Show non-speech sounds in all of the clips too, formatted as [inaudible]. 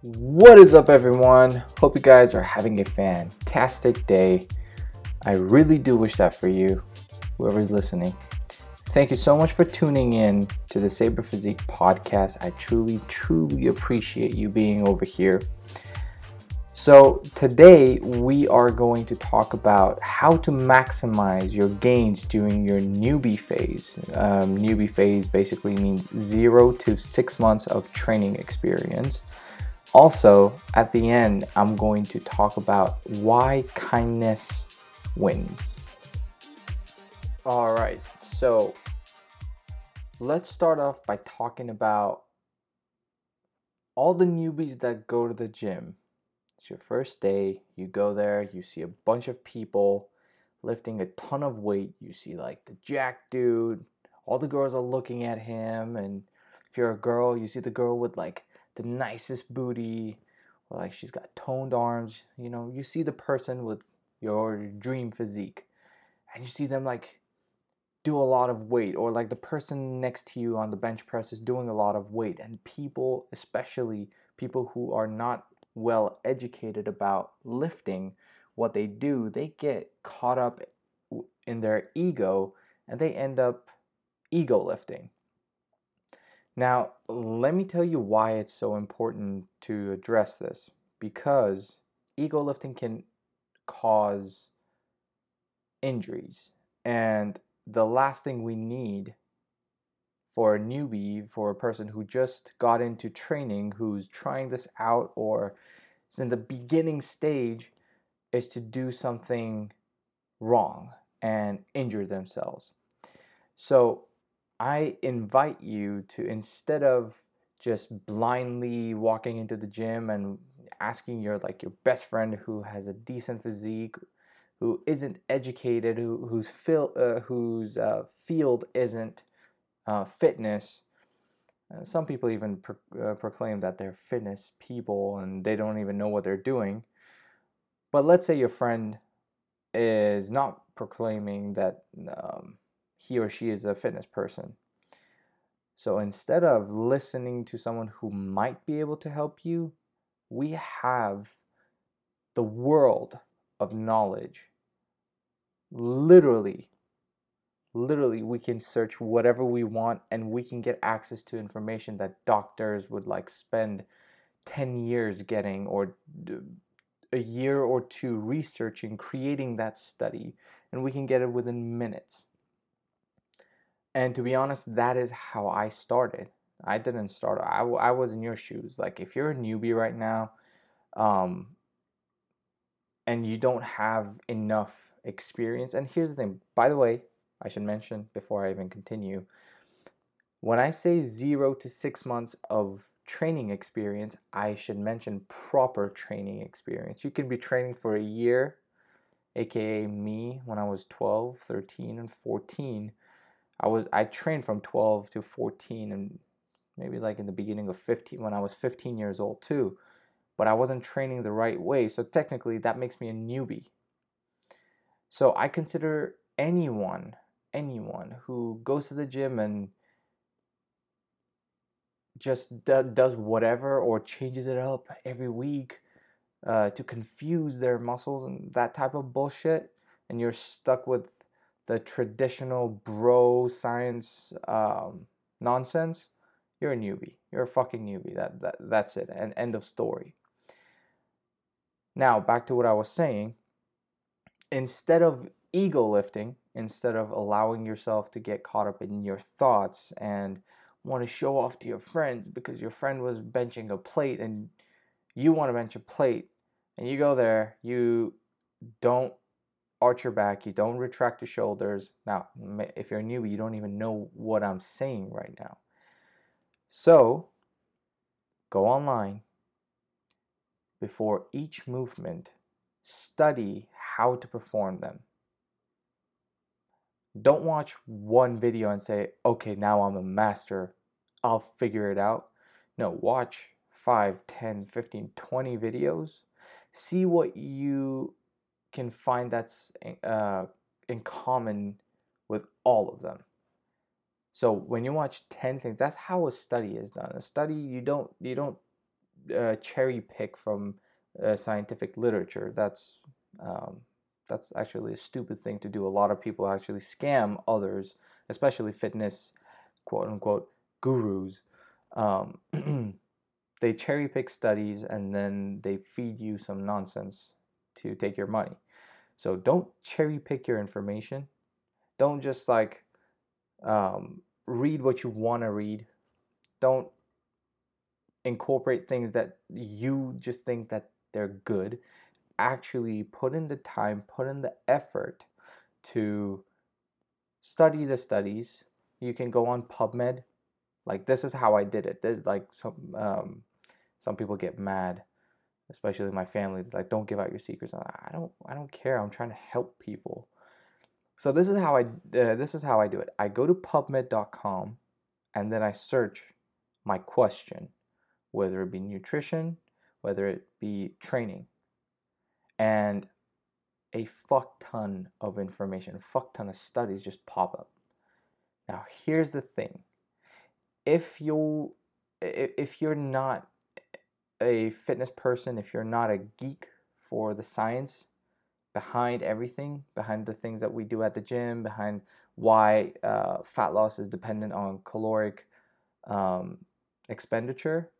What is up, everyone? Hope you guys are having a fantastic day. I really do wish that for you, whoever's listening. Thank you so much for tuning in to the Saber Physique podcast. I truly, truly appreciate you being over here. So, today we are going to talk about how to maximize your gains during your newbie phase. Um, newbie phase basically means zero to six months of training experience. Also, at the end, I'm going to talk about why kindness wins. All right, so let's start off by talking about all the newbies that go to the gym. It's your first day, you go there, you see a bunch of people lifting a ton of weight. You see, like, the jack dude, all the girls are looking at him, and if you're a girl, you see the girl with like the nicest booty, or like she's got toned arms. You know, you see the person with your dream physique, and you see them like do a lot of weight, or like the person next to you on the bench press is doing a lot of weight, and people, especially people who are not well educated about lifting, what they do, they get caught up in their ego and they end up ego lifting. Now, let me tell you why it's so important to address this because ego lifting can cause injuries. And the last thing we need for a newbie, for a person who just got into training, who's trying this out or is in the beginning stage, is to do something wrong and injure themselves. So, I invite you to instead of just blindly walking into the gym and asking your like your best friend who has a decent physique, who isn't educated, who whose fil- uh, whose uh, field isn't uh, fitness. Uh, some people even pro- uh, proclaim that they're fitness people and they don't even know what they're doing. But let's say your friend is not proclaiming that um, he or she is a fitness person. So instead of listening to someone who might be able to help you, we have the world of knowledge. Literally, literally, we can search whatever we want and we can get access to information that doctors would like spend 10 years getting or a year or two researching, creating that study, and we can get it within minutes. And to be honest, that is how I started. I didn't start. I, I was in your shoes. Like if you're a newbie right now, um, and you don't have enough experience. And here's the thing. By the way, I should mention before I even continue. When I say zero to six months of training experience, I should mention proper training experience. You can be training for a year, aka me when I was 12, 13, and 14 I was I trained from 12 to 14 and maybe like in the beginning of 15 when I was 15 years old too. But I wasn't training the right way. So technically that makes me a newbie. So I consider anyone anyone who goes to the gym and just d- does whatever or changes it up every week uh, to confuse their muscles and that type of bullshit and you're stuck with the traditional bro science um, nonsense, you're a newbie. You're a fucking newbie. That, that that's it. And end of story. Now back to what I was saying. Instead of ego lifting, instead of allowing yourself to get caught up in your thoughts and want to show off to your friends because your friend was benching a plate and you want to bench a plate and you go there, you don't arch your back, you don't retract your shoulders. Now, if you're a newbie, you don't even know what I'm saying right now. So, go online before each movement, study how to perform them. Don't watch one video and say, okay, now I'm a master, I'll figure it out. No, watch 5, 10, 15, 20 videos. See what you can find that's uh, in common with all of them. So when you watch 10 things, that's how a study is done. A study you don't you don't uh, cherry pick from uh, scientific literature. That's um, that's actually a stupid thing to do. A lot of people actually scam others, especially fitness, quote unquote, gurus. Um, [clears throat] they cherry pick studies and then they feed you some nonsense to take your money. So don't cherry pick your information. Don't just like um, read what you want to read. Don't incorporate things that you just think that they're good. Actually, put in the time, put in the effort to study the studies. You can go on PubMed. Like this is how I did it. This, like some um, some people get mad especially my family like don't give out your secrets. I don't i don't care. I'm trying to help people. So this is how i uh, this is how i do it. I go to pubmed.com and then i search my question whether it be nutrition whether it be training and a fuck ton of information a fuck ton of studies just pop up. Now here's the thing. If you if you're not a fitness person, if you're not a geek for the science behind everything, behind the things that we do at the gym, behind why uh, fat loss is dependent on caloric um, expenditure,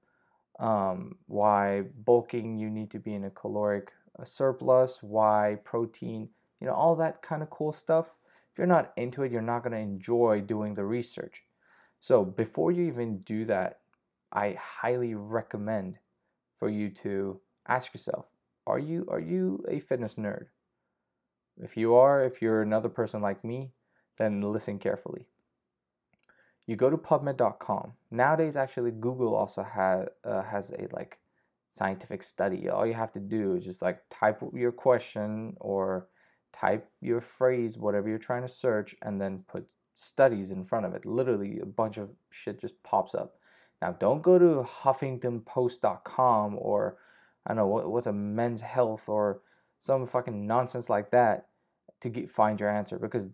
um, why bulking you need to be in a caloric uh, surplus, why protein, you know, all that kind of cool stuff. If you're not into it, you're not going to enjoy doing the research. So before you even do that, I highly recommend for you to ask yourself are you are you a fitness nerd? If you are if you're another person like me then listen carefully. You go to pubmed.com nowadays actually google also has uh, has a like scientific study. All you have to do is just like type your question or type your phrase whatever you're trying to search and then put studies in front of it. Literally a bunch of shit just pops up now, don't go to HuffingtonPost.com or I don't know what, what's a Men's Health or some fucking nonsense like that to get, find your answer because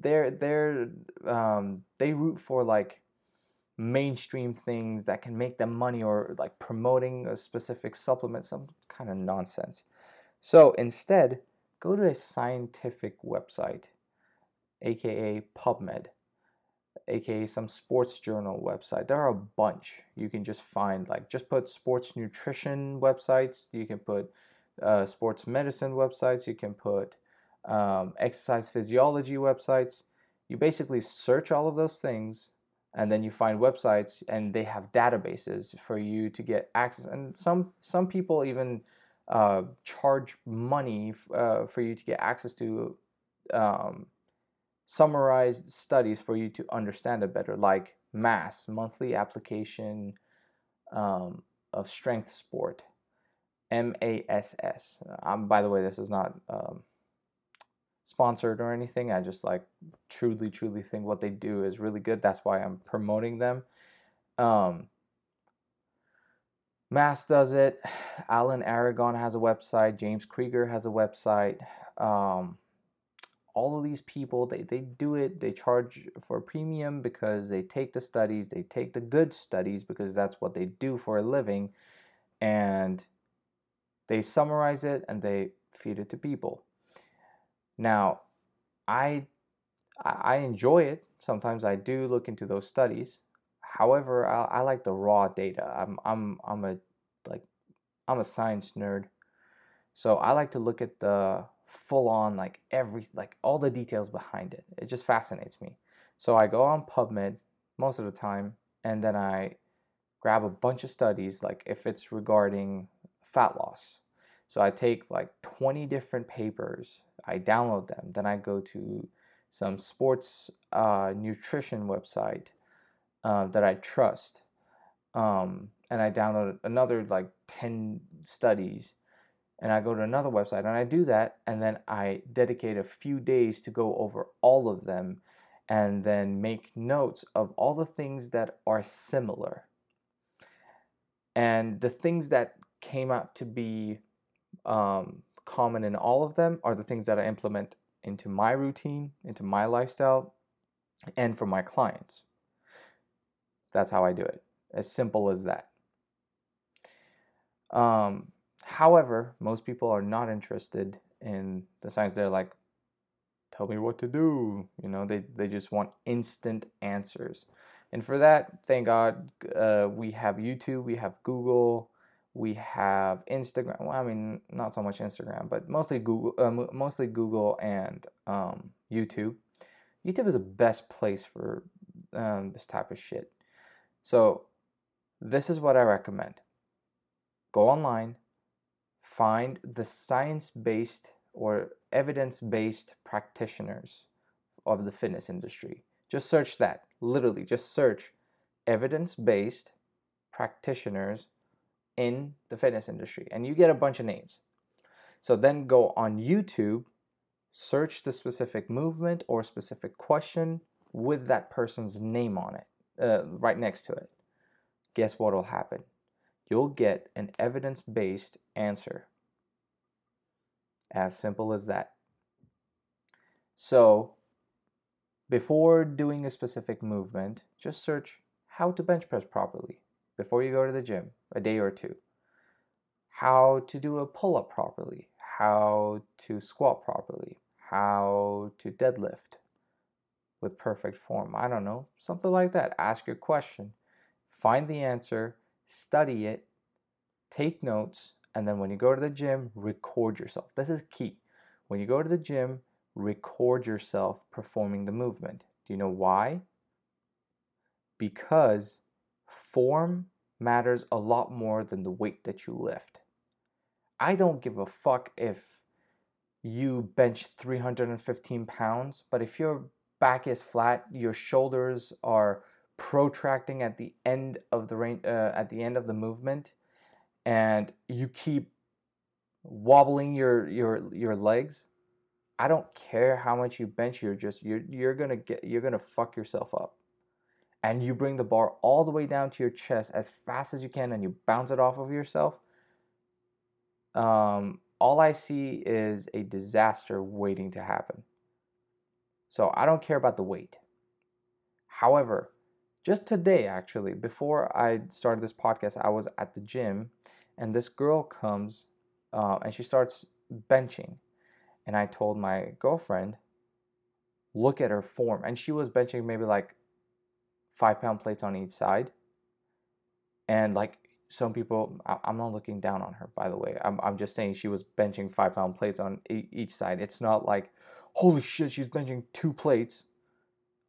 they're they're um, they root for like mainstream things that can make them money or like promoting a specific supplement, some kind of nonsense. So instead, go to a scientific website, aka PubMed aka some sports journal website. There are a bunch. You can just find like just put sports nutrition websites. You can put uh, sports medicine websites. You can put um, exercise physiology websites. You basically search all of those things and then you find websites and they have databases for you to get access and some some people even uh, charge money uh, for you to get access to um, summarized studies for you to understand it better, like MASS, monthly application um, of strength sport, MASS. Um, by the way, this is not um, sponsored or anything. I just like truly, truly think what they do is really good. That's why I'm promoting them. Um, MASS does it. Alan Aragon has a website. James Krieger has a website. Um, all of these people they, they do it they charge for premium because they take the studies they take the good studies because that's what they do for a living and they summarize it and they feed it to people. Now i i enjoy it. Sometimes i do look into those studies. However i, I like the raw data. I'm i'm i'm a like i'm a science nerd. So i like to look at the full on like every like all the details behind it. It just fascinates me. So I go on PubMed most of the time and then I grab a bunch of studies like if it's regarding fat loss. So I take like 20 different papers, I download them, then I go to some sports uh, nutrition website uh, that I trust. Um, and I download another like 10 studies and I go to another website and I do that and then I dedicate a few days to go over all of them and then make notes of all the things that are similar. And the things that came out to be um, common in all of them are the things that I implement into my routine, into my lifestyle, and for my clients. That's how I do it. As simple as that. Um, however, most people are not interested in the science. They're like, tell me what to do. You know, they, they just want instant answers. And for that, thank God, uh, we have YouTube, we have Google, we have Instagram. Well, I mean, not so much Instagram, but mostly Google, uh, mostly Google and um, YouTube. YouTube is the best place for um, this type of shit. So, this is what I recommend. Go online, find the science-based or evidence-based practitioners of the fitness industry. Just search that. Literally, just search evidence-based practitioners in the fitness industry and you get a bunch of names. So then go on YouTube, search the specific movement or specific question with that person's name on it, uh, right next to it. Guess what will happen? You'll get an evidence based answer. As simple as that. So, before doing a specific movement, just search how to bench press properly before you go to the gym, a day or two. How to do a pull up properly, how to squat properly, how to deadlift with perfect form. I don't know, something like that. Ask your question, find the answer, study it, take notes, and then when you go to the gym, record yourself. This is key. When you go to the gym, record yourself performing the movement. Do you know why? Because form matters a lot more than the weight that you lift. I don't give a fuck if you bench 315 pounds, but if your back is flat, your shoulders are protracting at the end of the range, uh, at the end of the movement, and you keep wobbling your your your legs. I don't care how much you bench. You're just you're you're gonna get you're gonna fuck yourself up and you bring the bar all the way down to your chest as fast as you can and you bounce it off of yourself, um, all I see is a disaster waiting to happen. So I don't care about the weight. However, just today, actually, before I started this podcast, I was at the gym and this girl comes uh, and she starts benching. And I told my girlfriend, look at her form. And she was benching maybe like five pound plates on each side. And like some people, I'm not looking down on her, by the way. I'm, I'm just saying she was benching five pound plates on each side. It's not like, holy shit, she's benching two plates.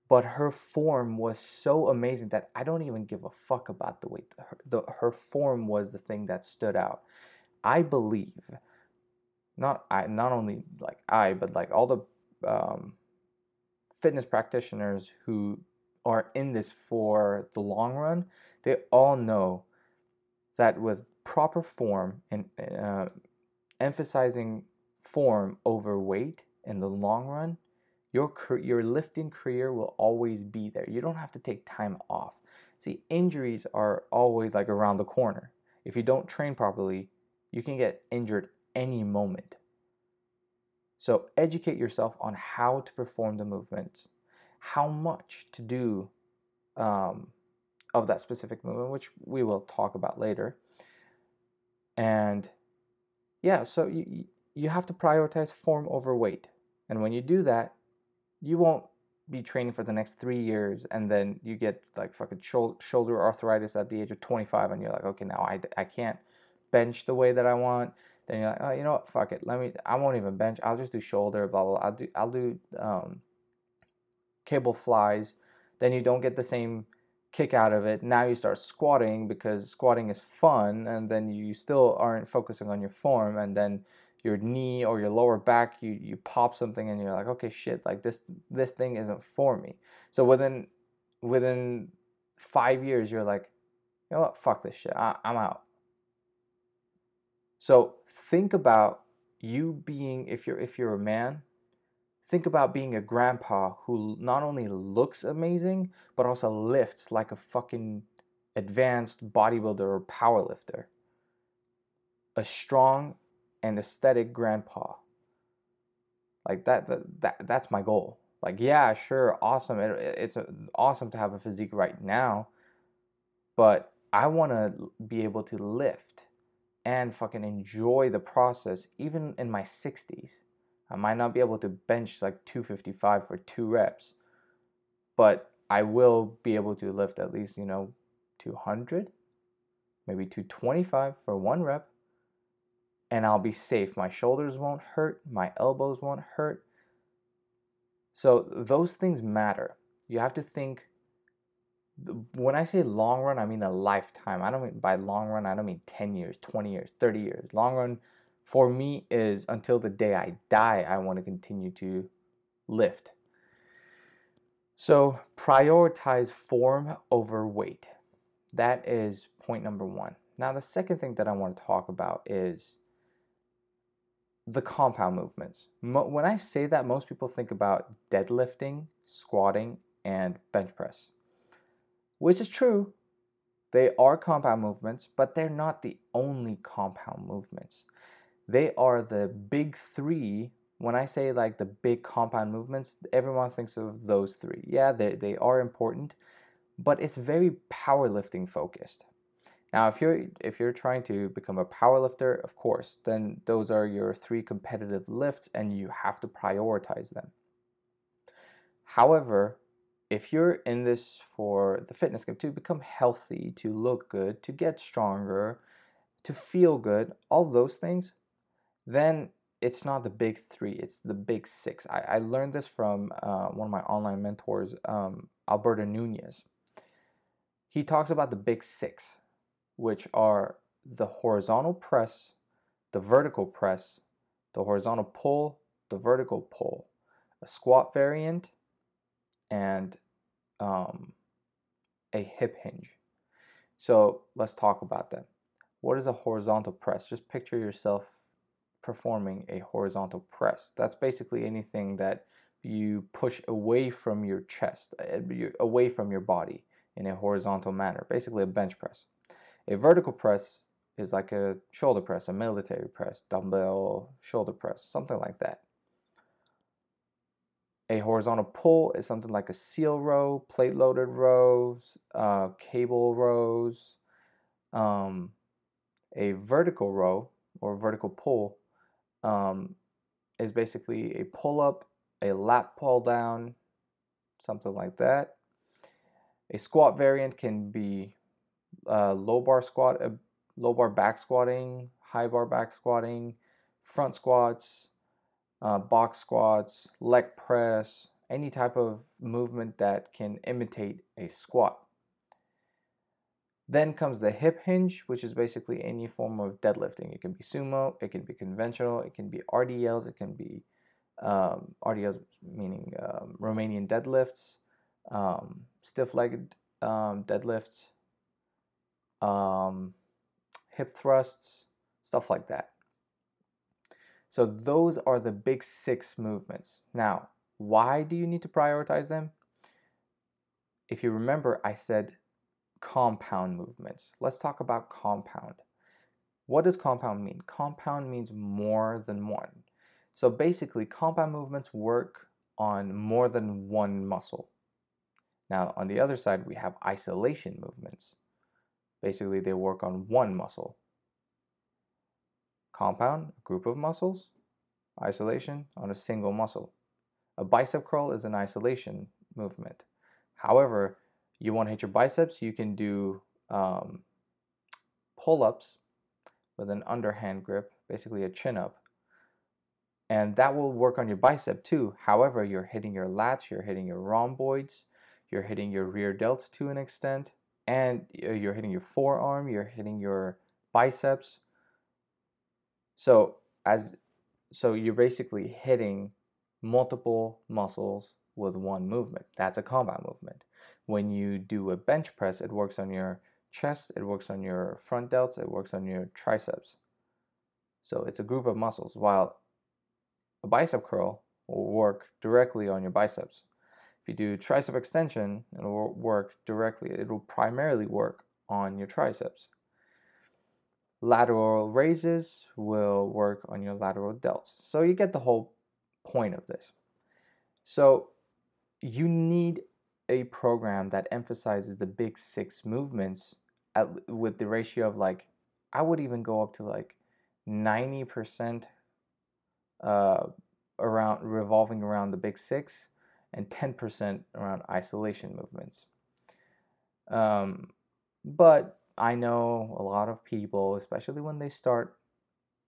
But her form was so amazing that I don't even give a fuck about the weight. Her, the, her form was the thing that stood out. I believe, not I, not only like I, but like all the um, fitness practitioners who are in this for the long run, they all know that with proper form and uh, emphasizing form over weight in the long run, your your lifting career will always be there. You don't have to take time off. See, injuries are always like around the corner. If you don't train properly, you can get injured any moment. So educate yourself on how to perform the movements how much to do um, of that specific movement, which we will talk about later. And yeah, so you, you have to prioritize form over weight. And when you do that, you won't be training for the next three years and then you get like fucking shoulder arthritis at the age of 25 and you're like, okay, now I, I can't bench the way that I want. Then you're like, oh, you know what? Fuck it. Let me, I won't even bench. I'll just do shoulder, blah, blah. blah. I'll do, I'll do, um, cable flies, then you don't get the same kick out of it. Now you start squatting because squatting is fun, and then you still aren't focusing on your form, and then your knee or your lower back, you you pop something, and you're like, okay, shit, like this this thing isn't for me. So within within five years, you're like, you know what, fuck this shit, I, I'm out. So think about you being if you're if you're a man Think about being a grandpa who not only looks amazing, but also lifts like a fucking advanced bodybuilder or powerlifter. A strong and aesthetic grandpa. Like that, that, that that's my goal. Like, yeah, sure, awesome. It, it's awesome to have a physique right now, but I want to be able to lift and fucking enjoy the process even in my 60s. I might not be able to bench like 255 for two reps, but I will be able to lift at least, you know, 200, maybe 225 for one rep, and I'll be safe. My shoulders won't hurt, my elbows won't hurt. So, those things matter. You have to think when I say long run, I mean a lifetime. I don't mean by long run, I don't mean 10 years, 20 years, 30 years. Long run for me is until the day I die, I want to continue to lift. So prioritize form over weight. That is point number one. Now, the second thing that I want to talk about is the compound movements. When I say that, most people think about deadlifting, squatting, and bench press which is true. They are compound movements, but they're not the only compound movements. They are the big three. When I say like the big compound movements, everyone thinks of those three. Yeah, they, they are important, but it's very powerlifting focused. Now, if you're if you're trying to become a powerlifter, of course, then those are your three competitive lifts and you have to prioritize them. However, if you're in this for the fitness game to become healthy, to look good, to get stronger, to feel good, all those things, then it's not the big three, it's the big six. I, I learned this from uh, one of my online mentors, um, Alberto Nunez. He talks about the big six, which are the horizontal press, the vertical press, the horizontal pull, the vertical pull, a squat variant, and um, a hip hinge. So let's talk about them. What is a horizontal press? Just picture yourself performing a horizontal press. That's basically anything that you push away from your chest, uh, away from your body in a horizontal manner, basically a bench press. A vertical press is like a shoulder press, a military press, dumbbell shoulder press, something like that. A horizontal pull is something like a seal row, plate loaded rows, uh, cable rows. Um, a vertical row or vertical pull um, is basically a pull up, a lat pull down, something like that. A squat variant can be uh, low bar squat, uh, low bar back squatting, high bar back squatting, front squats, uh, box squats, leg press, any type of movement that can imitate a squat. Then comes the hip hinge, which is basically any form of deadlifting. It can be sumo, it can be conventional, it can be RDLs, it can be um, RDLs meaning um, Romanian deadlifts, um, stiff-legged um, deadlifts, um, hip thrusts, stuff like that. So those are the big six movements. Now, why do you need to prioritize them? If you remember, I said compound movements. Let's talk about compound. What does compound mean? Compound means more than one. So basically, compound movements work on more than one muscle. Now, on the other side, we have isolation movements. Basically, they work on one muscle. Compound, a group of muscles. Isolation on a single muscle. A bicep curl is an isolation movement. However, you want to hit your biceps, you can do um, pull ups with an underhand grip, basically a chin up. And that will work on your bicep too. However, you're hitting your lats, you're hitting your rhomboids, you're hitting your rear delts to an extent, and uh, you're hitting your forearm, you're hitting your biceps, so as so you're basically hitting multiple muscles with one movement. That's a compound movement. When you do a bench press, it works on your chest, it works on your front delts, it works on your triceps. So it's a group of muscles. While a bicep curl will work directly on your biceps. If you do tricep extension, it will work directly, it will primarily work on your triceps. Lateral raises will work on your lateral delts. So you get the whole point of this. So you need a program that emphasizes the big six movements at, with the ratio of like I would even go up to like 90% uh, around revolving around the big six and 10% around isolation movements. Um, but I know a lot of people, especially when they start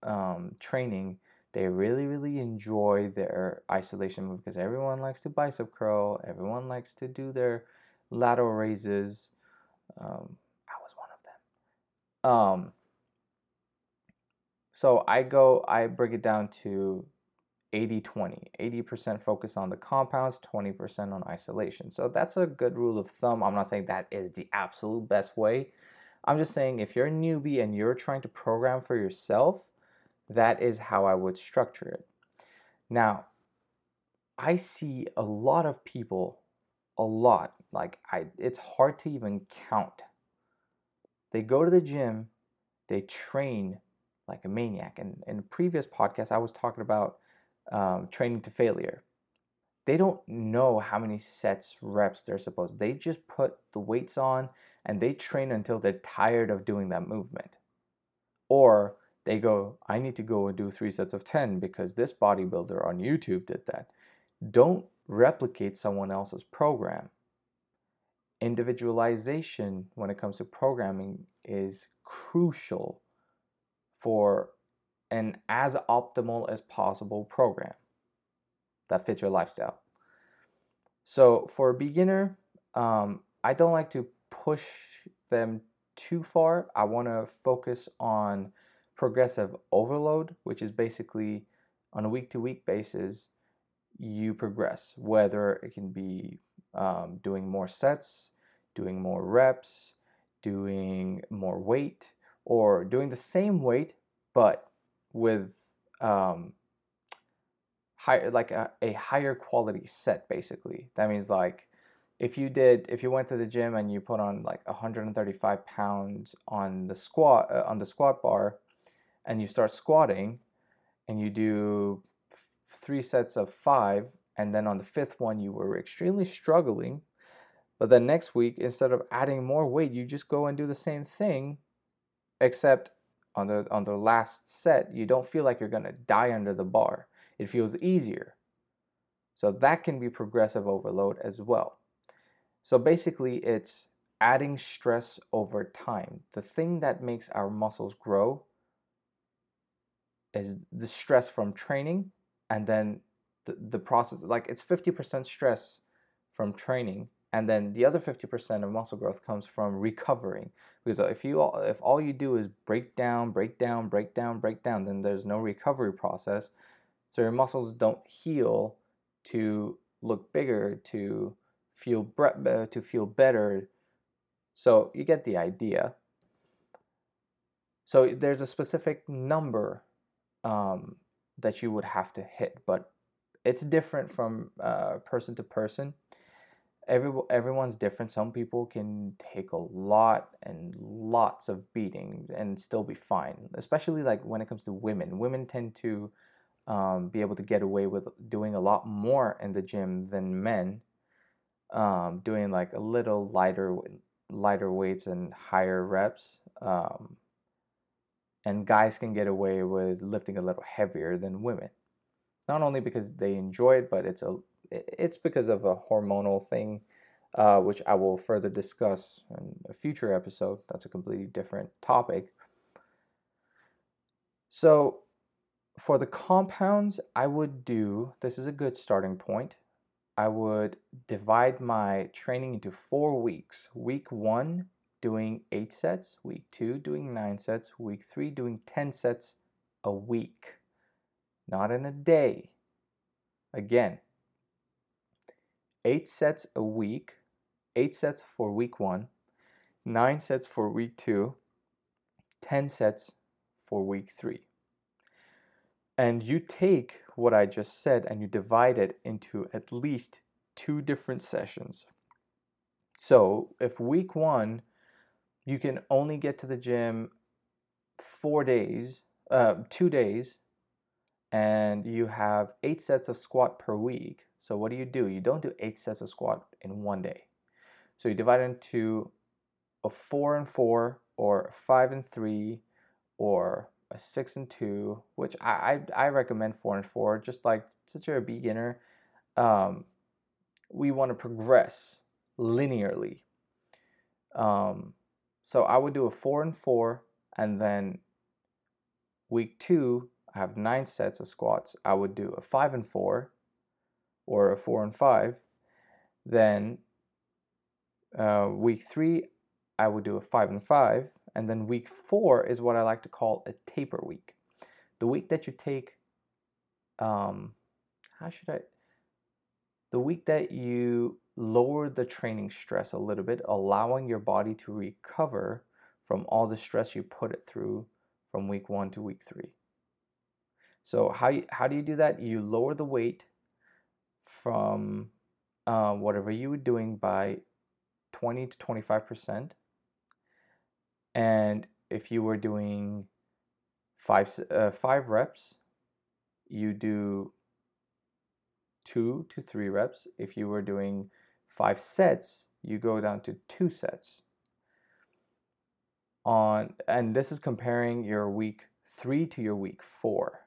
um, training, they really, really enjoy their isolation move because everyone likes to bicep curl, everyone likes to do their lateral raises. Um, I was one of them. Um, so I go, I break it down to 80 20. 80% focus on the compounds, 20% on isolation. So that's a good rule of thumb. I'm not saying that is the absolute best way. I'm just saying if you're a newbie and you're trying to program for yourself, that is how I would structure it. Now, I see a lot of people, a lot, like I it's hard to even count. They go to the gym, they train like a maniac. And in a previous podcast, I was talking about um, training to failure. They don't know how many sets, reps they're supposed. They just put the weights on and they train until they're tired of doing that movement. Or they go, I need to go and do three sets of 10 because this bodybuilder on YouTube did that. Don't replicate someone else's program. Individualization when it comes to programming is crucial for an as optimal as possible program that fits your lifestyle. So for a beginner, um, I don't like to push them too far. I want to focus on progressive overload, which is basically on a week to week basis, you progress, whether it can be um, doing more sets, doing more reps, doing more weight, or doing the same weight but with um, like a, a higher quality set basically. That means like if you did if you went to the gym and you put on like 135 pounds on the squat uh, on the squat bar and you start squatting and you do three sets of five and then on the fifth one you were extremely struggling but then next week instead of adding more weight you just go and do the same thing except on the on the last set you don't feel like you're going to die under the bar. It feels easier. So that can be progressive overload as well. So basically it's adding stress over time. The thing that makes our muscles grow is the stress from training and then the, the process like it's 50% stress from training and then the other 50% of muscle growth comes from recovering. Because if you all, if all you do is break down break down break down break down then there's no recovery process. So your muscles don't heal to look bigger to feel bre- to feel better. So you get the idea. So there's a specific number um, that you would have to hit but it's different from uh, person to person every everyone's different. Some people can take a lot and lots of beating and still be fine. Especially like when it comes to women, women tend to um, be able to get away with doing a lot more in the gym than men. Um, doing like a little lighter lighter weights and higher reps. Um, and guys can get away with lifting a little heavier than women. Not only because they enjoy it, but it's a it's because of a hormonal thing, uh, which I will further discuss in a future episode. That's a completely different topic. So, for the compounds, I would do this is a good starting point. I would divide my training into four weeks. Week one, doing eight sets. Week two, doing nine sets. Week three, doing 10 sets a week, not in a day. Again, eight sets a week, eight sets for week one, nine sets for week two, 10 sets for week three. And you take what I just said and you divide it into at least two different sessions. So if week one, you can only get to the gym four days, uh, two days, and you have eight sets of squat per week, so what do you do? You don't do eight sets of squat in one day. So you divide into a four and four, or five and three, or a six and two, which I, I, I recommend four and four, just like since you're a beginner, um, we want to progress linearly. Um, so I would do a four and four, and then week two, I have nine sets of squats. I would do a five and four, or a four and five. Then uh, week three, I would do a five and five, and then week four is what I like to call a taper week. The week that you take, um, how should I? The week that you lower the training stress a little bit, allowing your body to recover from all the stress you put it through from week one to week three. So how how do you do that? You lower the weight from uh, whatever you were doing by 20 to 25 percent, and if you were doing five uh, five reps, you do two to three reps. If you were doing five sets, you go down to two sets. On and this is comparing your week three to your week four.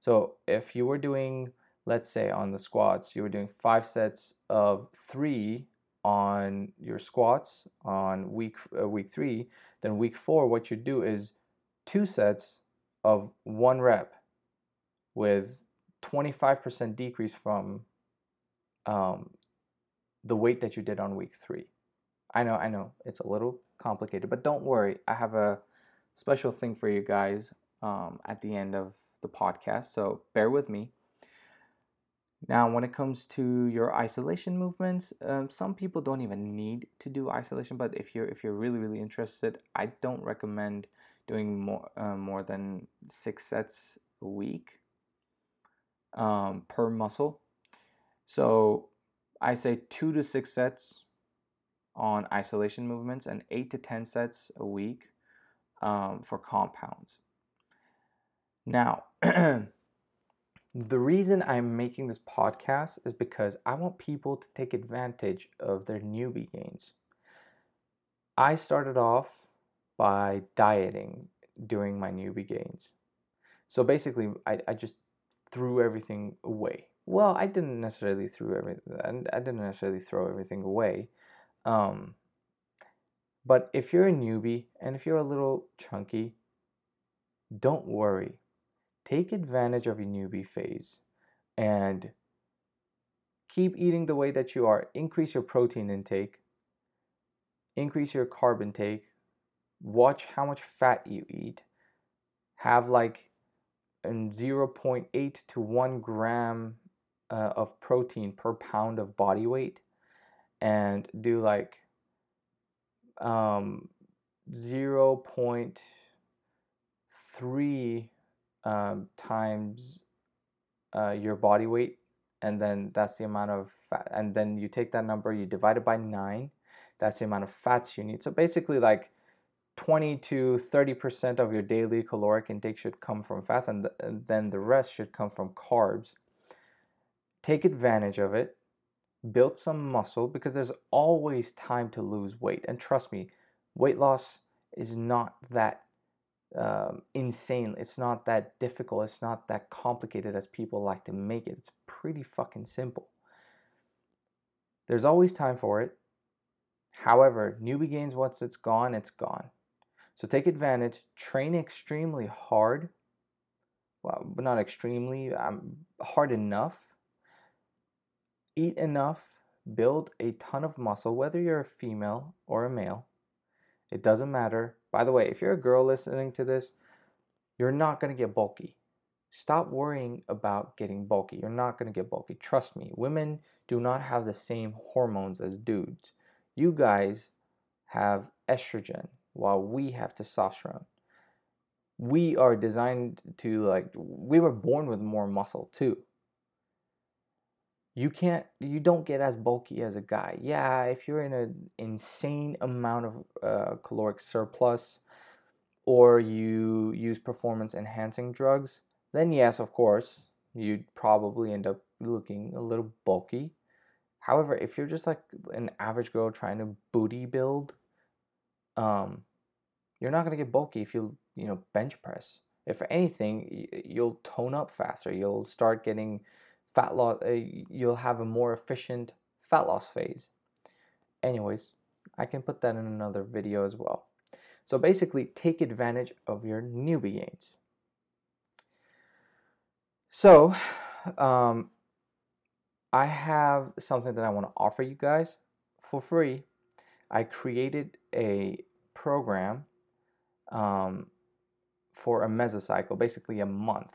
So if you were doing, let's say on the squats, you were doing five sets of three on your squats on week uh, week three, then week four, what you do is two sets of one rep with 25% decrease from um, the weight that you did on week three. I know, I know, it's a little complicated, but don't worry. I have a special thing for you guys um, at the end of the podcast, so bear with me. Now, when it comes to your isolation movements, um, some people don't even need to do isolation. But if you're if you're really really interested, I don't recommend doing more uh, more than six sets a week um, per muscle. So I say two to six sets on isolation movements and eight to 10 sets a week um, for compounds. Now, [clears throat] the reason I'm making this podcast is because I want people to take advantage of their newbie gains. I started off by dieting during my newbie gains. So basically, I, I just threw everything away well, I didn't necessarily throw everything. I didn't necessarily throw everything away. Um, but if you're a newbie and if you're a little chunky, don't worry. Take advantage of your newbie phase and keep eating the way that you are. Increase your protein intake, increase your carb intake, watch how much fat you eat. Have like an 0.8 to 1 gram uh, of protein per pound of body weight and do like um, 0.3 um, times uh, your body weight and then that's the amount of fat and then you take that number you divide it by 9 that's the amount of fats you need. So basically like 20 to 30% of your daily caloric intake should come from fats and, th- and then the rest should come from carbs. Take advantage of it, build some muscle because there's always time to lose weight. And trust me, weight loss is not that um, insane. It's not that difficult. It's not that complicated as people like to make it. It's pretty fucking simple. There's always time for it. However, newbie gains, once it's gone, it's gone. So take advantage, train extremely hard. Well, but not extremely, um, hard enough Eat enough, build a ton of muscle, whether you're a female or a male. It doesn't matter. By the way, if you're a girl listening to this, you're not going to get bulky. Stop worrying about getting bulky. You're not going to get bulky. Trust me, women do not have the same hormones as dudes. You guys have estrogen while we have testosterone. We are designed to, like, we were born with more muscle too you can't you don't get as bulky as a guy yeah if you're in an insane amount of uh, caloric surplus or you use performance enhancing drugs then yes of course you'd probably end up looking a little bulky however if you're just like an average girl trying to booty build um you're not going to get bulky if you you know, bench press. If anything, you'll tone up faster. You'll start getting fat loss. Uh, you'll have a more efficient fat loss phase. Anyways, I can put that in another video as well. So basically, take advantage of your newbie gains. So, um, I have something that I want to offer you guys for free. I created a program um, for a mesocycle, basically a month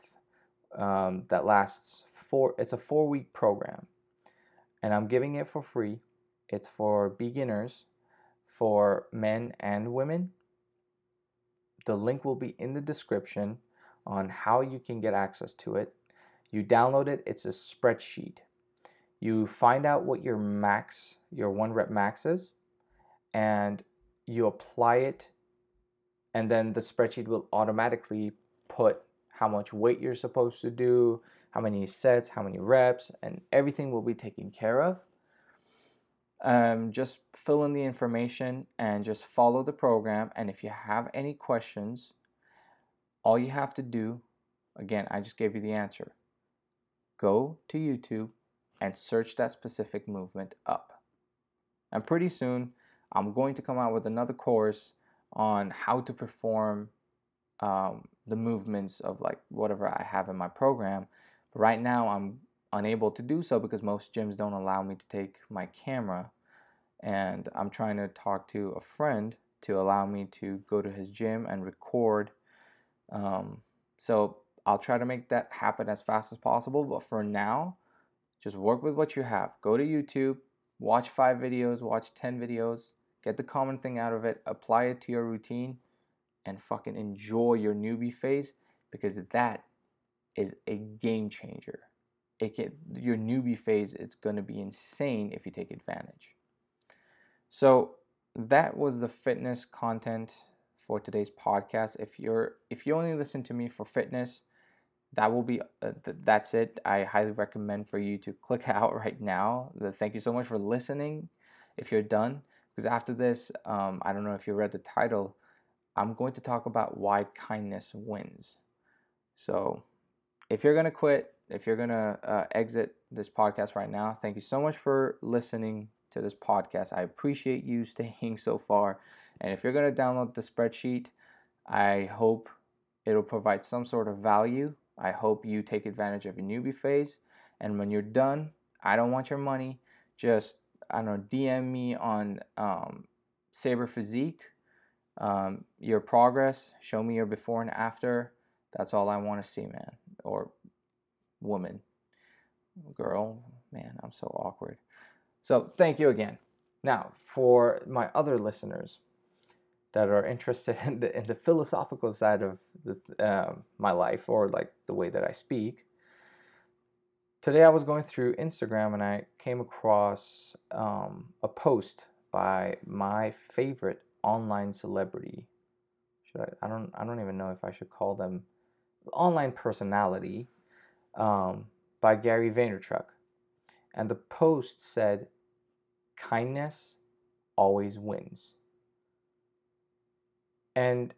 um, that lasts four. It's a four-week program, and I'm giving it for free. It's for beginners, for men and women. The link will be in the description on how you can get access to it. You download it. It's a spreadsheet you find out what your max, your one rep max is, and you apply it, and then the spreadsheet will automatically put how much weight you're supposed to do, how many sets, how many reps, and everything will be taken care of. Um, just fill in the information and just follow the program. And if you have any questions, all you have to do, again, I just gave you the answer. Go to YouTube, and search that specific movement up. And pretty soon, I'm going to come out with another course on how to perform um, the movements of like whatever I have in my program. Right now, I'm unable to do so because most gyms don't allow me to take my camera. And I'm trying to talk to a friend to allow me to go to his gym and record. Um, so I'll try to make that happen as fast as possible. But for now, just work with what you have. Go to YouTube, watch five videos, watch 10 videos, get the common thing out of it, apply it to your routine, and fucking enjoy your newbie phase because that is a game changer. It can, your newbie phase it's going to be insane if you take advantage. So that was the fitness content for today's podcast. If you're if you only listen to me for fitness, that will be uh, th- that's it i highly recommend for you to click [laughs] out right now the, thank you so much for listening if you're done because after this um, i don't know if you read the title i'm going to talk about why kindness wins so if you're going to quit if you're going to uh, exit this podcast right now thank you so much for listening to this podcast i appreciate you [laughs] staying so far and if you're going to download the spreadsheet i hope it'll provide some sort of value I hope you take advantage of your newbie phase. And when you're done, I don't want your money. Just, I don't know, DM me on um, Saber Physique, um, your progress. Show me your before and after. That's all I want to see, man. Or woman, girl. Man, I'm so awkward. So thank you again. Now, for my other listeners, that are interested [laughs] in the, in the philosophical side of the, uh, my life or like the way that I speak. Today I was going through Instagram and I came across um, a post by my favorite online celebrity. Should I? I don't. I don't even know if I should call them online personality um, by Gary Vaynerchuk, and the post said, "Kindness always wins." and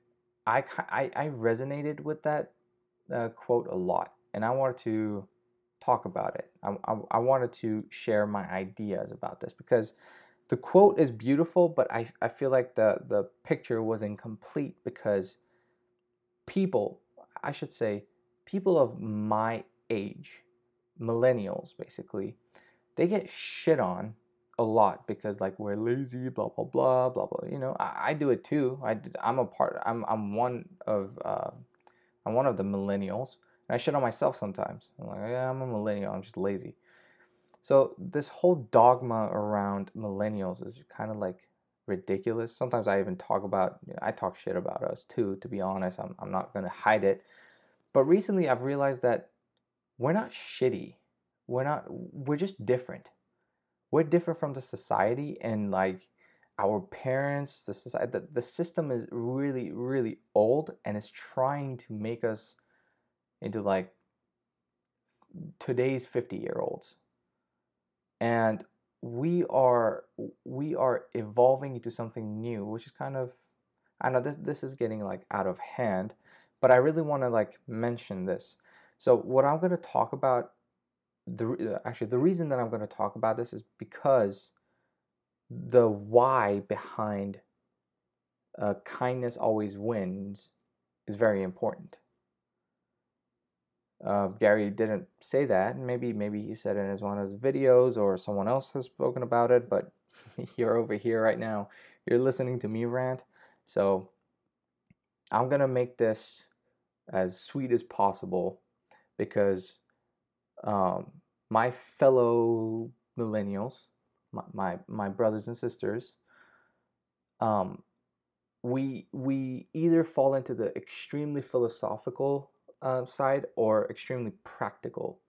I, I, I resonated with that uh, quote a lot, and I wanted to talk about it. I, I, I, wanted to share my ideas about this because the quote is beautiful, but I, I feel like the, the picture was incomplete because people, I should say, people of my age, millennials basically, they get shit on a lot because like we're lazy, blah blah blah blah blah. You know, I, I do it too. I I'm a part. I'm I'm one of uh, I'm one of the millennials, and I shit on myself sometimes. I'm like, yeah, I'm a millennial. I'm just lazy. So this whole dogma around millennials is kind of like ridiculous. Sometimes I even talk about, you know, I talk shit about us too. To be honest, I'm I'm not gonna hide it. But recently, I've realized that we're not shitty. We're not. We're just different we're different from the society and like our parents the society the, the system is really really old and it's trying to make us into like today's 50 year olds and we are we are evolving into something new which is kind of I know this this is getting like out of hand, but I really want to like mention this. So what I'm going to talk about the actually the reason that I'm going to talk about this is because the why behind uh, kindness always wins is very important. Uh, Gary didn't say that, and maybe maybe he said it in his one of his videos, or someone else has spoken about it. But [laughs] you're over here right now. You're listening to me rant, so I'm gonna make this as sweet as possible because um, my fellow millennials, my, my, my brothers and sisters, um, we we either fall into the extremely philosophical uh, side or extremely practical.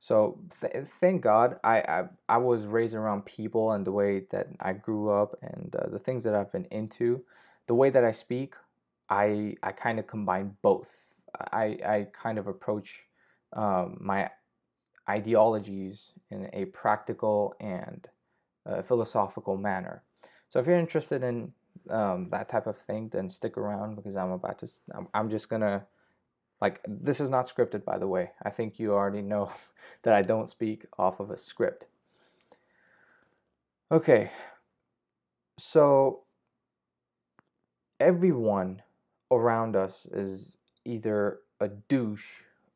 So th- thank God I, I I was raised around people and the way that I grew up and uh, the things that I've been into, the way that I speak, I I kind of combine both. I I kind of approach um, my ideologies in a practical and uh, philosophical manner. So if you're interested in um, that type of thing, then stick around because I'm about to. I'm, I'm just gonna like this is not scripted, by the way. I think you already know [laughs] that I don't speak off of a script. Okay, so everyone around us is either a douche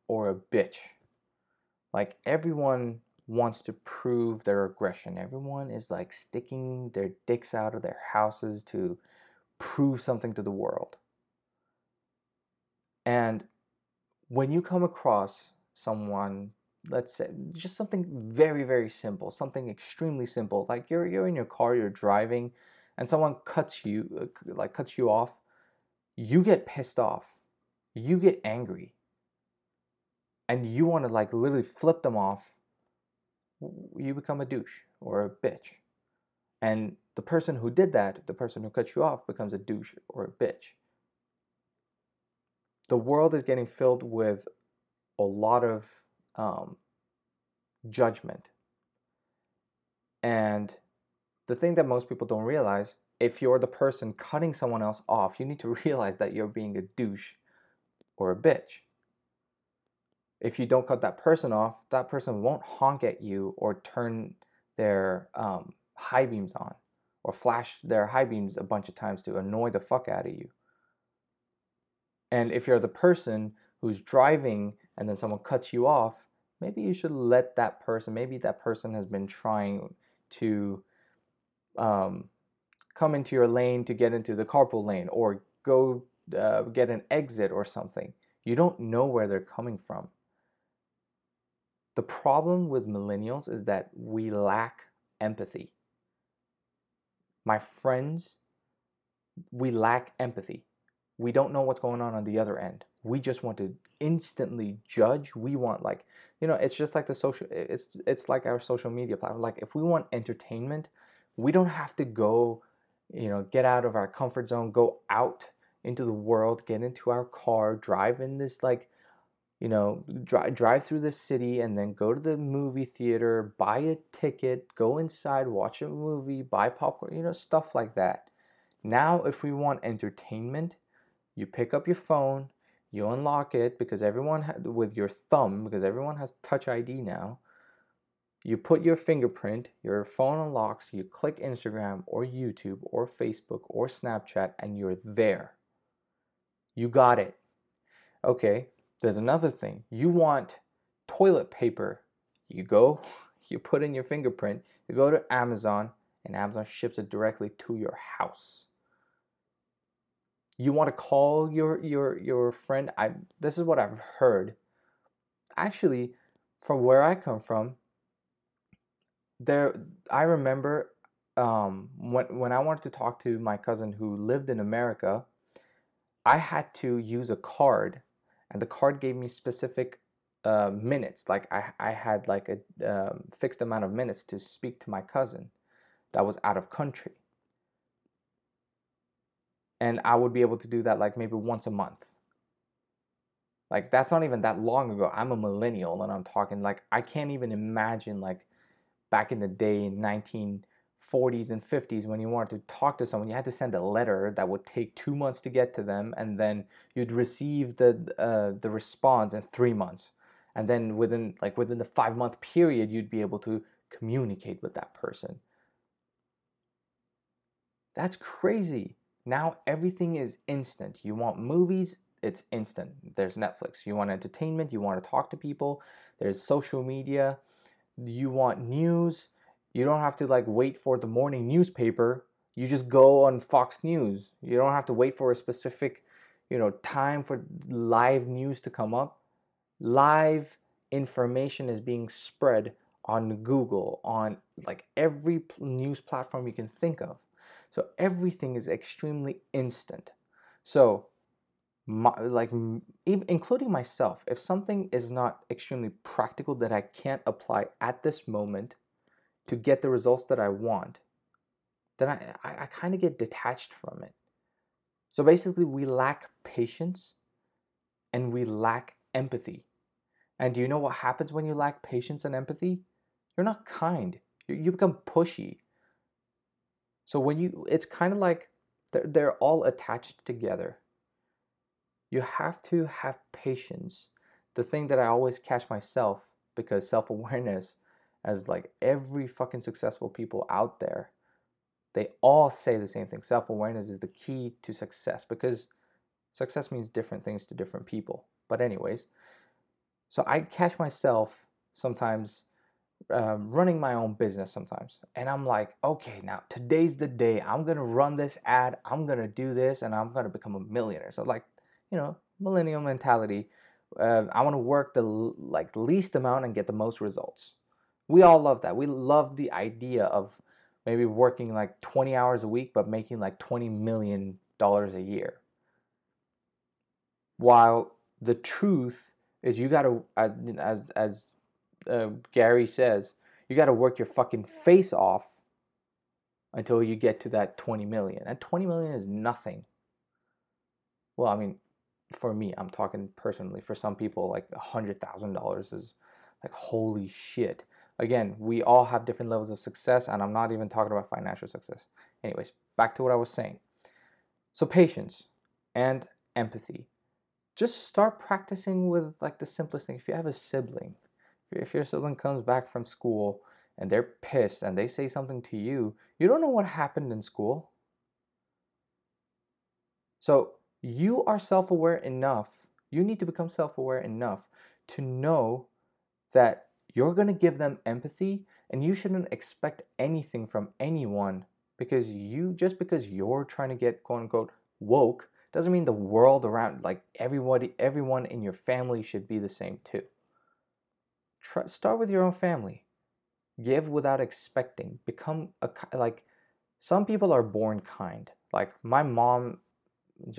or a bitch. Like everyone wants to prove their aggression. Everyone is like sticking their dicks out of their houses to prove something to the world. And when you come across someone, let's say just something very, very simple, something extremely simple, like you're you're in your car, you're driving, and someone cuts you uh, like cuts you off, you get pissed off. You get angry and you want to like literally flip them off, you become a douche or a bitch. And the person who did that, the person who cut you off, becomes a douche or a bitch. The world is getting filled with a lot of um, judgment. And the thing that most people don't realize if you're the person cutting someone else off, you need to [laughs] realize that you're being a douche or a bitch if you don't cut that person off, that person won't honk at you or turn their um, high beams on or flash their high beams a bunch of times to annoy the fuck out of you. And if you're the person who's driving and then someone cuts you off, maybe you should let that person, maybe that person has been trying to um, come into your lane to get into the carpool lane or go uh, get an exit or something. You don't know where they're coming from. The problem with millennials is that we lack empathy. My friends, we lack empathy. We don't know what's going on on the other end. We just want to instantly judge. We want like, you know, it's just like the social it's it's like our social media platform. Like if we want entertainment, we don't have to go, you know, get out of our comfort zone, go out into the world, get into our car, drive in this like you know, drive drive through the city and then go to the movie theater, buy a ticket, go inside, watch a movie, buy popcorn, you know, stuff like that. Now, if we want entertainment, you pick up your phone, you unlock it because everyone ha- with your thumb because everyone has touch ID now. You put your fingerprint, your phone unlocks, you click Instagram or YouTube or Facebook or Snapchat and you're there. You got it. Okay, there's another thing. You want toilet paper. You go, [laughs] you put in your fingerprint, you go to Amazon, and Amazon ships it directly to your house. You want to call your your your friend. I this is what I've heard. Actually, from where I come from, there I remember um, when when I wanted to talk to my cousin who lived in America, I had to use a card and the card gave me specific uh, minutes. Like I, I had like a um, fixed amount of minutes to speak to my cousin that was out of country. And I would be able to do that like maybe once a month. Like that's not even that long ago. I'm a millennial and I'm talking like I can't even imagine like back in the day in 1940s and 50s when you wanted to talk to someone you had to send a letter that would take two months to get to them and then you'd receive the uh, the response in three months and then within like within the five month period you'd be able to communicate with that person that's crazy now everything is instant. You want movies it's instant. There's netflix. You want entertainment you want to talk to people. There's social media. You want news. You don't have to like wait for the morning newspaper. You just go on fox news. You don't have to wait for a specific you know time for live news to come up. Live information is being spread on google on like every news platform you can think of so everything is extremely instant so my, like even including myself if something is not extremely practical that i can't apply at this moment to get the results that I want, then I, I, I kind of get detached from it. So basically, we lack patience and we lack empathy. And do you know what happens when you lack patience and empathy? You're not kind. You, you become pushy. So when you, it's kind of like they're, they're all attached together. You have to have patience. The thing that I always catch myself because self awareness as like every fucking successful people out there they all say the same thing self-awareness is the key to success because success means different things to different people but anyways so i catch myself sometimes um, running my own business sometimes. And i'm like okay now today's the day. I'm gonna run this ad. I'm gonna do this and i'm gonna become a millionaire. So like you know millennial mentality uh, i want to work the like least amount and get the most results. We all love that. We love the idea of maybe working like 20 hours a week but making like 20 million dollars a year. While the truth is you got to as as, as uh, Gary says, you got to work your fucking face off until you get to that 20 million. And 20 million is nothing. Well, I mean, for me, I'm talking personally. For some people, like $100,000 is like, holy shit again, we all have different levels of success, and I'm not even talking about financial success. Anyways, back to what I was saying. So, patience and empathy. Just start practicing with like the simplest thing. If you have a sibling, if your sibling comes back from school and they're pissed and they say something to you, you don't know what happened in school. So, you are self aware enough, you need to become self aware enough to know that you're going to give them empathy and you shouldn't expect anything from anyone because you just because you're trying to get quote unquote woke doesn't mean the world around like everybody everyone in your family should be the same too Try, start with your own family give without expecting become a like some people are born kind like my mom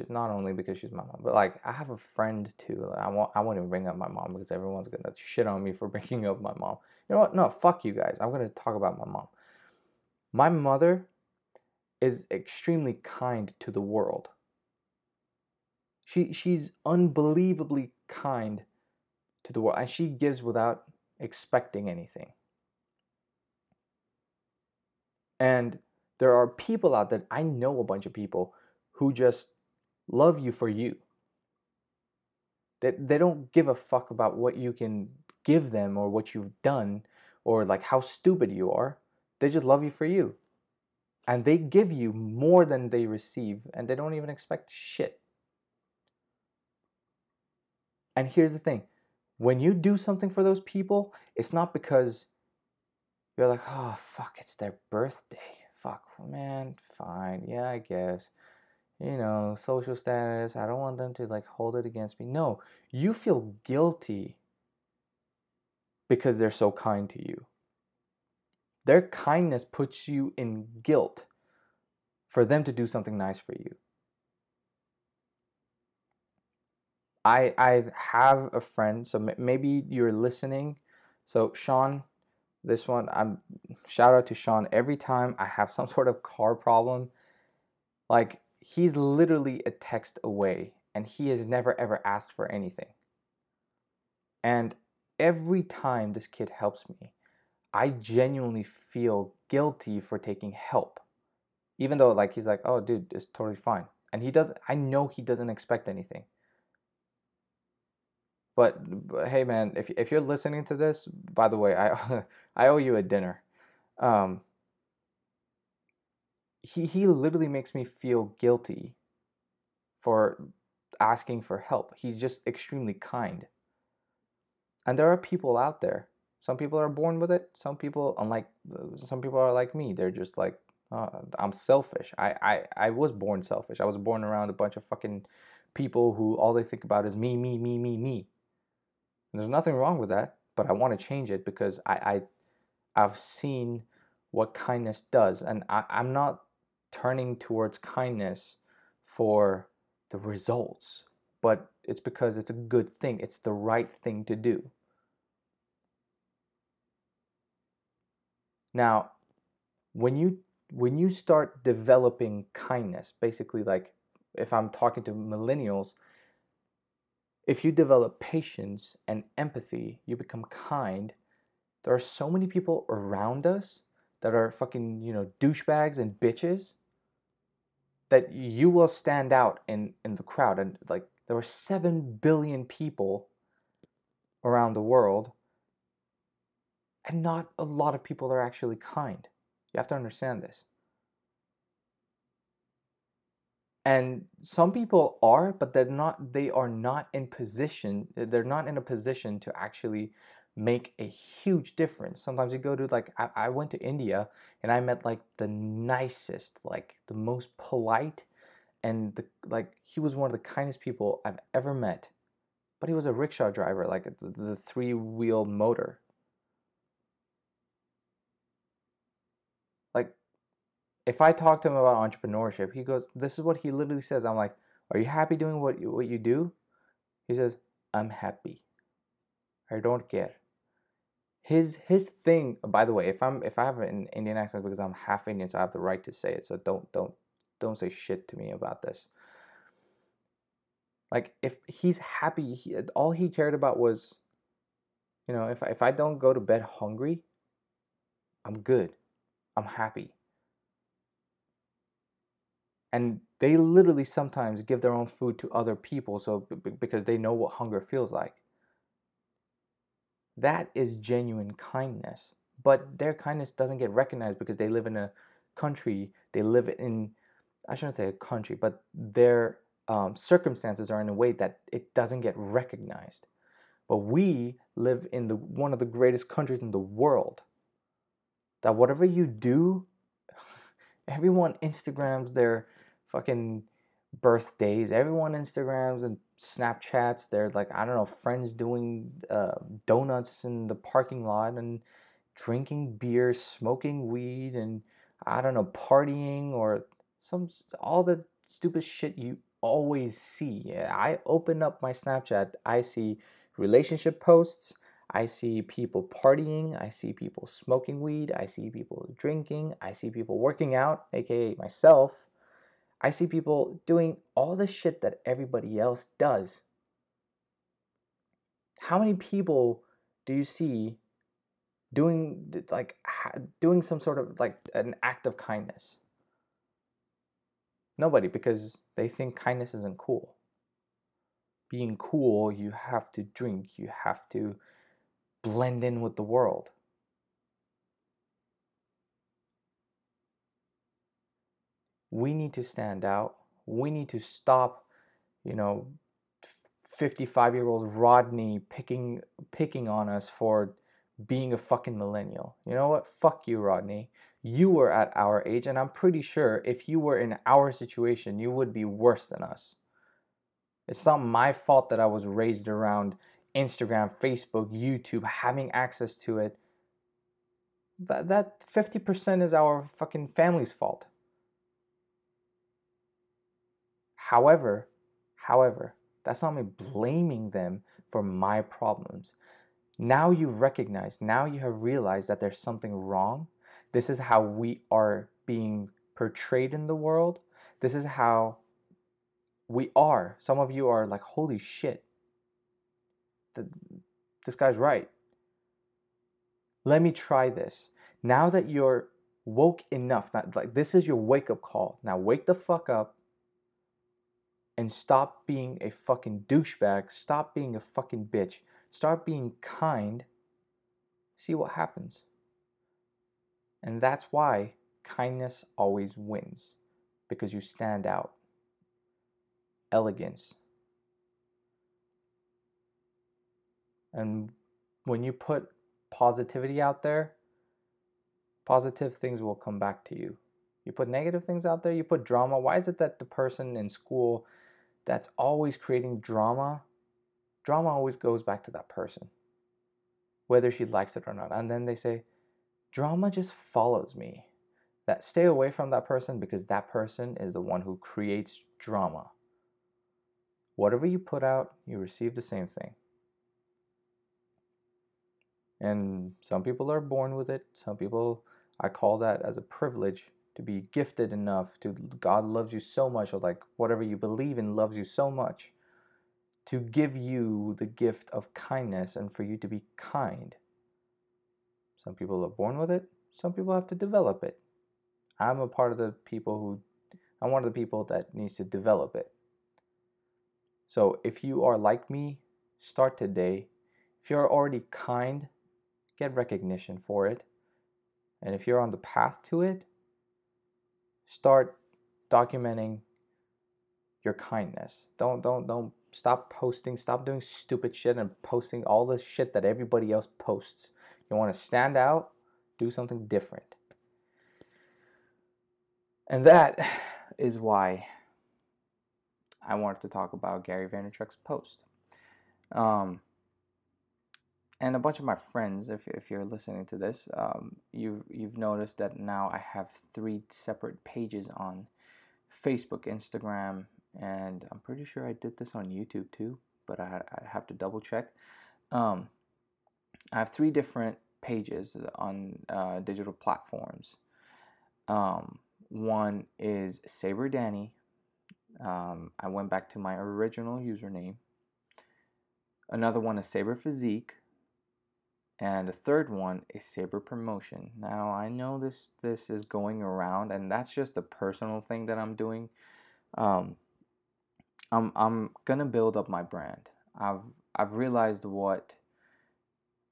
not only because she's my mom, but like I have a friend too. I want I won't even bring up my mom because everyone's gonna shit on me for [laughs] bringing up my mom. You know what? No, fuck you guys. I'm gonna talk about my mom. My mother is extremely kind to the world. She she's unbelievably kind to the world, and she gives without expecting anything. And there are people out there. I know a bunch of people who just love you for you. They, they don't give a fuck about what you can give them or what you've done or like how stupid you are. They just love you for you. And they give you more than they receive and they don't even expect shit. And here's the thing when you do something for those people, it's not because you're like, oh, fuck, it's their birthday. Fuck, man, fine. Yeah, I guess you know, social status. I don't want them to like hold it against me. No, you feel guilty because they're so kind to you. Their kindness puts you in guilt for them to do something nice for you. I I have a friend, so maybe you're listening. So Sean, this one, I'm shout out to Sean. Every time I have [laughs] some sort of car problem, like he's literally a text away and he has never ever asked for anything. And every time this kid helps me, I genuinely feel guilty for taking help. Even though like he's like, "Oh, dude, it's totally fine." And he doesn't I know he doesn't expect anything. But, but hey man, if if you're listening to this, by the way, I [laughs] I owe you a dinner. Um he he literally makes me feel guilty for asking for help. He's just extremely kind. And there are people out there. Some people are born with it. Some people, unlike some people, are like me. They're just like, uh, I'm selfish. I, I I was born selfish. I was born around a bunch of fucking people who all they think about is me, me, me, me, me. And there's nothing wrong with that, but I want to change it because I, I I've seen what kindness does, and I, I'm not turning towards kindness for the results, but it's because it's a good thing. It's the right thing to do. Now, when you when you start developing kindness, basically like if I'm talking to millennials, if you develop patience and empathy, you become kind. There are so many people around us that are fucking, you know, douchebags and bitches that you will stand out in in the crowd. And like there were 7 billion people around the world and not a lot of people are actually kind. You have to understand this and some people are but they're not they are not in position they're not in a position to actually make a huge difference. Sometimes you go to like I, I went to India and I met like the nicest, like the most polite and the like he was one of the kindest people I've ever met. But he was a rickshaw driver, like the, the three wheel motor. Like if I talk to him about entrepreneurship, he goes, "This is what he literally says." I'm like, "Are you happy doing what you, what you do?" He says, "I'm happy. I don't care." his his thing by the way if i'm if i have an indian accent because i'm half indian so i have the right to say it so don't don't don't say shit to me about this like if he's happy he, all he cared about was you know if, if i don't go to bed hungry i'm good i'm happy and they literally sometimes give their own food to other people so because they know what hunger feels like that is genuine kindness. But their kindness doesn't get recognized because they live in a country, they live in, I shouldn't say a country, but their um, circumstances are in a way that it doesn't get recognized. But we live in the one of the greatest countries in the world. That whatever you do, [laughs] everyone Instagrams their fucking birthdays. Everyone Instagrams and Snapchats. They're like I don't know friends doing uh, donuts in the parking lot and drinking beer, smoking weed, and I don't know partying or some all the stupid shit you always see. I open up my Snapchat, I see relationship posts. I see people partying. I see people smoking weed. I see people drinking. I see people working out, aka myself. I see people doing all the shit that everybody else does. How many people do you see doing like doing some sort of like an act of kindness? Nobody because they think kindness isn't cool. Being cool, you have to drink, you have to blend in with the world. We need to stand out. We need to stop, you know, 55 year old Rodney picking picking on us for being a fucking millennial. You know what? Fuck you, Rodney. You were at our age, and I'm pretty sure if you were in our situation, you would be worse than us. It's not my fault that I was raised around Instagram, Facebook, YouTube, having access to it. That that 50% is our fucking family's fault. However, however, that's not me blaming them for my problems. Now you've recognized, now you have realized that there's something wrong. This is how we are being portrayed in the world. This is how we are. Some of you are like, holy shit, the, this guy's right. let me try this. Now that you're woke enough, not like this is your wake up call. Now wake the fuck up and stop being a fucking douchebag. Stop being a fucking bitch. Start being kind. See what happens. And that's why kindness always wins because you stand out. Elegance. And when you put positivity out there, positive things will come back to you. You put negative things out there, you put drama. Why is it that the person in school that's always creating drama, drama always goes back to that person, whether she likes it or not? And then they say, drama just follows me. That stay away from that person because that person is the one who creates drama. Whatever you put out, you receive the same thing. And some people are born with it. Some people, I call that as a privilege to be gifted enough to God loves you so much, or like whatever you believe in loves you so much to give you the gift of kindness and for you to be kind. Some people are born with it, some people have to develop it. I'm a part of the people who, I'm one of the people that needs to develop it. So if you are like me, start today. If you're already kind, get recognition for it. And if you're on the path to it, start documenting your kindness. Don't don't don't stop posting, stop doing stupid shit and posting all the shit that everybody else posts. You want to stand out, do something different. And that is why I wanted to talk about Gary Vaynerchuk's post. Um, and a bunch of my friends, if, if you're listening to this, um, you've, you've noticed that now I have three separate pages on Facebook, Instagram, and I'm pretty sure I did this on YouTube too, but I, I have to double check. Um, I have three different pages on uh, digital platforms. Um, one is Saber Danny. Um, I went back to my original username. Another one is Saber Physique and the third one is saber promotion. Now i know this this is going around and that's just a personal thing that i'm doing. Um, i'm i'm gonna build up my brand. I've i've realized what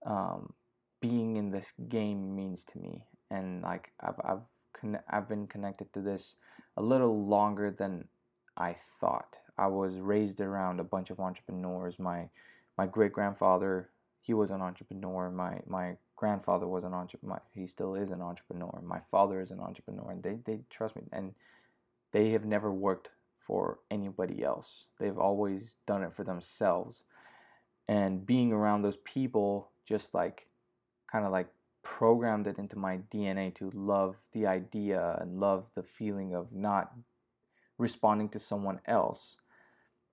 um, being in this game means to me. And like i've i've i've been connected to this a little longer than i thought. I was raised around a bunch of entrepreneurs. My my great grandfather he was an entrepreneur. My my grandfather was an entrepreneur. He still is an entrepreneur. My father is an entrepreneur, and they they trust me. And they have never worked for anybody else. They've always done it for themselves. And being around those people, just like, kind of like programmed it into my DNA to love the idea and love the feeling of not responding to someone else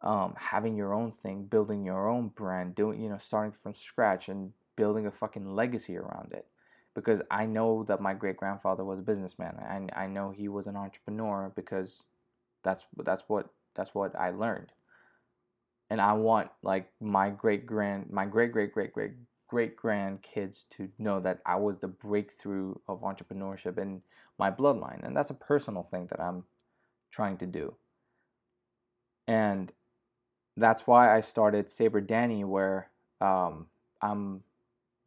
um, having your own thing, building your own brand, doing you know starting from scratch and building a fucking legacy around it. Because I know that my great grandfather was a businessman, and I know he was an entrepreneur because that's that's what that's what I learned. And I want like my great grand my great great great great great grandkids to know that I was the breakthrough of entrepreneurship in my bloodline, and that's a personal thing that I'm trying to do. And that's why I started Saber Danny, where um, I'm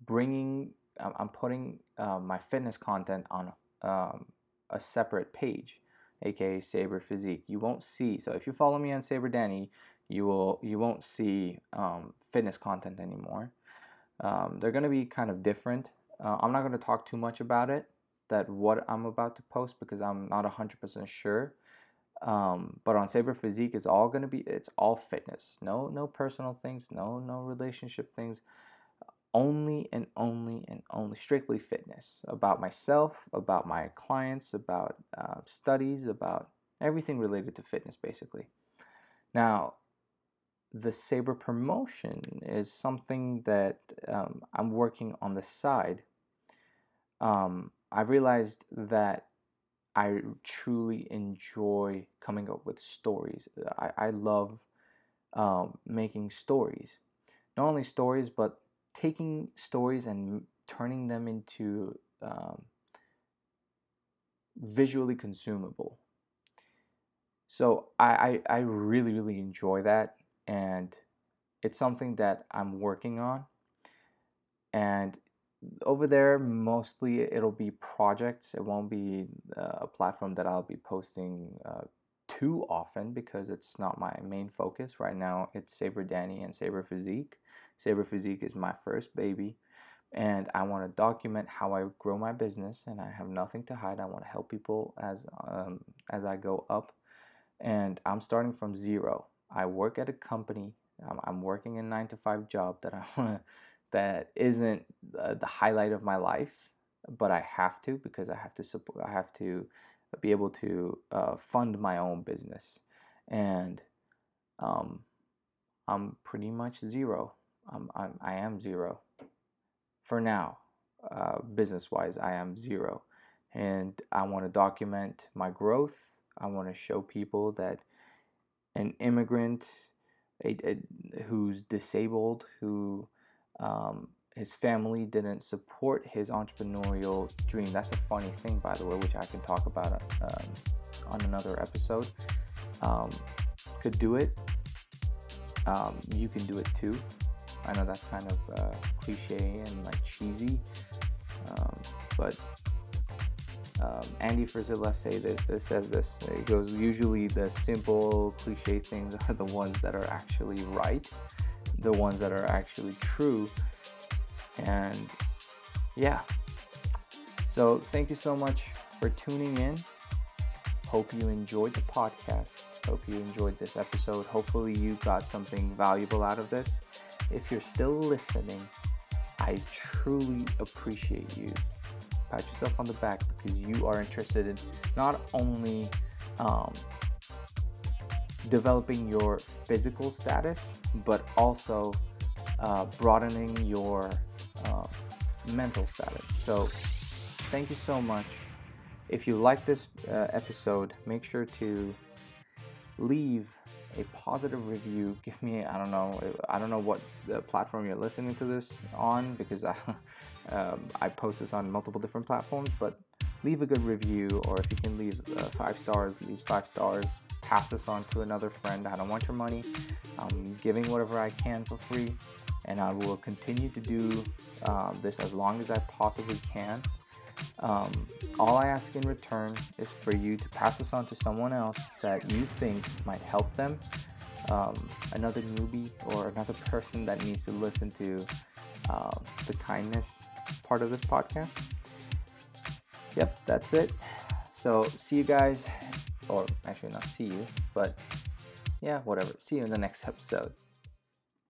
bringing, I'm putting uh, my fitness content on um, a separate page, aka Saber Physique. You won't see. So if you follow me on Saber Danny, you will you won't see um, fitness content anymore. Um, they're gonna be kind of different. Uh, I'm not gonna talk too much about it. That what I'm about to post because I'm not 100% sure. Um, but on Saber Physique, it's all gonna be it's all fitness. No no personal things, no no relationship things. Only and only and only strictly fitness about myself, about my clients, about uh, studies, about everything related to fitness, basically. Now, the Saber promotion is something that um, I'm working on the side. Um, I realized that I truly enjoy coming up with stories. I, I love um, making stories. Not only stories, but taking stories and turning them into um, visually consumable. So I, I, I really, really enjoy that. And it's something that I'm working on. And over there, mostly it'll be projects. It won't be uh, a platform that I'll be posting uh, too often because it's not my main focus. Right now, it's Saber Danny and Saber Physique. Saber Physique is my first baby and I want to document how I grow my business, and I have nothing to hide. I want to help people as um, as I go up, and I'm starting from zero. I work at a company. I'm, I'm working a nine to five job that I [laughs] want that isn't uh, the highlight of my life, but I have to because I have to support. I have to be able to uh, fund my own business, and um, I'm pretty much zero. I'm, I'm I am zero for now, uh, business wise, I am zero. And I want to document my growth. I want to show people that an immigrant a, a, who's disabled, who um, his family didn't support his entrepreneurial dream. That's a funny thing, by the way, which I can talk about um, on another episode. Um, could do it. Um, you can do it too. I know that's kind of uh, cliche and like cheesy, um, but um, Andy Frisella say says this. It goes usually the simple cliche things [laughs] are the ones that are actually right, the ones that are actually true, and yeah. So thank you so much for tuning in. Hope you enjoyed the podcast. Hope you enjoyed this episode. Hopefully you got something valuable out of this if you're still listening, I truly appreciate you. Pat yourself on the back because you are interested in not only um, developing your physical status, but also uh, broadening your uh, mental status. So, thank you so much. If you like this uh, episode, make sure to leave a positive review. [laughs] Give me, I don't know, I don't know what platform you're listening to this on because I, [laughs] um, I post this on multiple different platforms, but leave a good review or if you can leave uh, five stars, leave five stars. Pass this on to another friend. I don't want your money. I'm giving whatever I can for free, and I will continue to do uh, this as long as I possibly can. Um, all I ask in return is for you to pass this on to someone else that you think might help them, um, another newbie or another person that needs to listen to uh, the kindness part of this podcast. Yep, that's it. So, see you guys, or actually, not see you, but yeah, whatever. See you in the next episode.